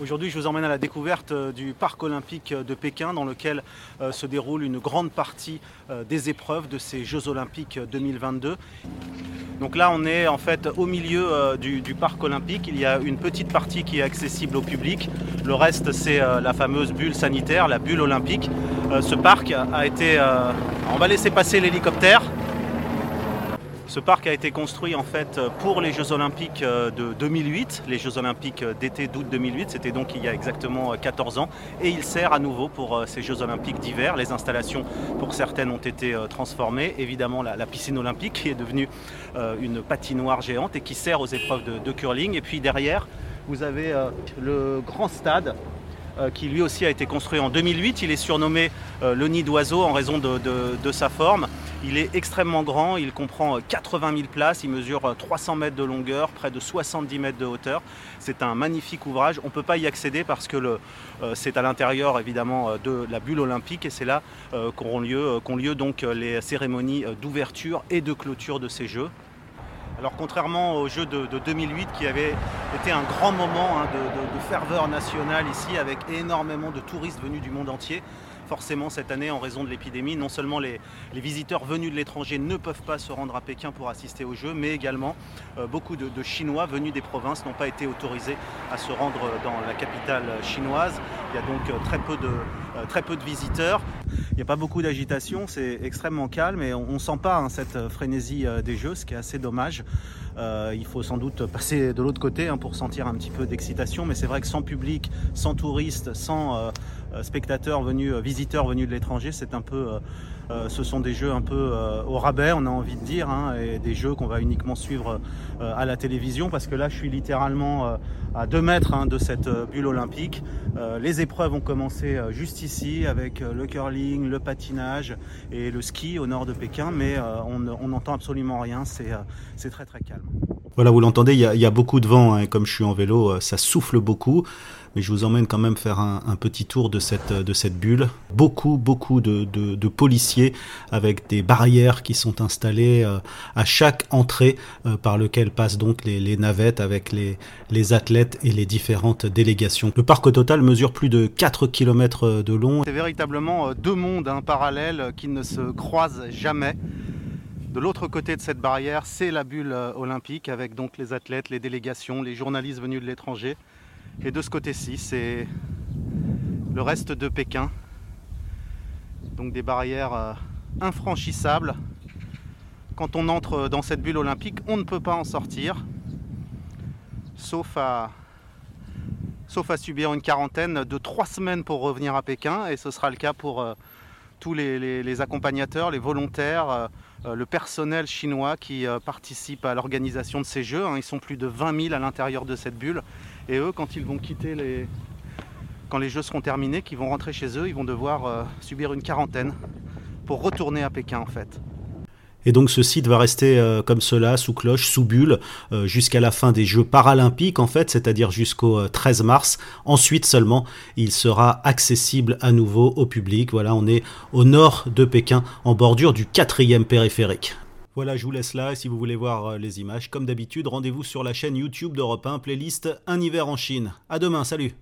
Aujourd'hui, je vous emmène à la découverte euh, du parc olympique de Pékin dans lequel euh, se déroule une grande partie euh, des épreuves de ces Jeux olympiques 2022. Donc là, on est en fait au milieu du, parc olympique. Il y a une petite partie qui est accessible au public. Le reste, c'est la fameuse bulle sanitaire, la bulle olympique. ce parc a été... on va laisser passer l'hélicoptère. Ce parc a été construit en fait pour les Jeux Olympiques euh, de 2008, les Jeux Olympiques d'été d'août 2008, c'était donc il y a exactement 14 euh, ans, et il sert à nouveau pour euh, ces Jeux Olympiques d'hiver. Les installations pour certaines ont été transformées, évidemment la, piscine olympique qui est devenue une patinoire géante et qui sert aux épreuves de, curling. Et puis derrière, vous avez le grand stade qui lui aussi a été construit en 2008. Il est surnommé le nid d'oiseau en raison de sa forme. Il est extrêmement grand, il comprend 80 000 places, il mesure 300 mètres de longueur, près de 70 mètres de hauteur. C'est un magnifique ouvrage. On ne peut pas y accéder parce que euh, c'est à l'intérieur évidemment euh, de la bulle olympique et c'est là euh, qu'auront lieu, lieu donc les cérémonies d'ouverture et de clôture de ces Jeux. Alors contrairement aux Jeux de, 2008 qui avait été un grand moment hein, de, ferveur nationale ici avec énormément de touristes venus du monde entier, forcément cette année en raison de l'épidémie, non seulement les, visiteurs venus de l'étranger ne peuvent pas se rendre à Pékin pour assister aux Jeux, mais également euh, beaucoup de, Chinois venus des provinces n'ont pas été autorisés à se rendre dans la capitale chinoise. Il y a donc euh, très peu de, euh, très peu de visiteurs. Il n'y a pas beaucoup d'agitation, c'est extrêmement calme et on ne sent pas hein, cette frénésie des Jeux, ce qui est assez dommage. il faut sans doute passer de l'autre côté hein, pour sentir un petit peu d'excitation, mais c'est vrai que sans public, sans touristes, sans spectateurs venus, visiteurs venus de l'étranger, c'est un peu, ce sont des jeux un peu au rabais, on a envie de dire, hein, et des jeux qu'on va uniquement suivre à la télévision, parce que là, je suis littéralement à 2 mètres hein, de cette bulle olympique. les épreuves ont commencé juste ici avec le curling, le patinage et le ski au nord de Pékin, mais on n'entend absolument rien, c'est très très calme. Voilà, vous l'entendez, il y, a beaucoup de vent, hein, comme je suis en vélo, ça souffle beaucoup mais je vous emmène quand même faire un, petit tour de cette, bulle. Beaucoup, beaucoup de, policiers avec des barrières qui sont installées euh, à chaque entrée euh, par lequel passent donc les, navettes avec les, athlètes et les différentes délégations. Le parc total mesure plus de 4 km de long. C'est véritablement euh, deux mondes hein, parallèles qui ne se croisent jamais. De l'autre côté de cette barrière, c'est la bulle olympique avec donc les athlètes, les délégations, les journalistes venus de l'étranger. Et de ce côté-ci, c'est le reste de Pékin. Donc des barrières euh, infranchissables. Quand on entre dans cette bulle olympique, on ne peut pas en sortir, sauf à, sauf à subir une quarantaine de trois semaines pour revenir à Pékin. Et ce sera le cas pour euh, tous les, accompagnateurs, les volontaires, euh, le personnel chinois qui participe à l'organisation de ces Jeux. Hein. Ils sont plus de 20 000 à l'intérieur de cette bulle. Et eux, quand les. Quand les jeux seront terminés, qu'ils vont rentrer chez eux, ils vont devoir euh, subir une quarantaine pour retourner à Pékin en fait. Et donc ce site va rester euh, comme cela, sous cloche, sous bulle, euh, jusqu'à la fin des Jeux paralympiques en fait, c'est-à-dire jusqu'au 13 mars. Ensuite seulement, il sera accessible à nouveau au public. Voilà, on est au nord de Pékin, en bordure du quatrième périphérique. Voilà, je vous laisse là. Si vous voulez voir euh, les images, comme d'habitude, rendez-vous sur la chaîne YouTube d'Europe 1, playlist Un hiver en Chine. À demain, salut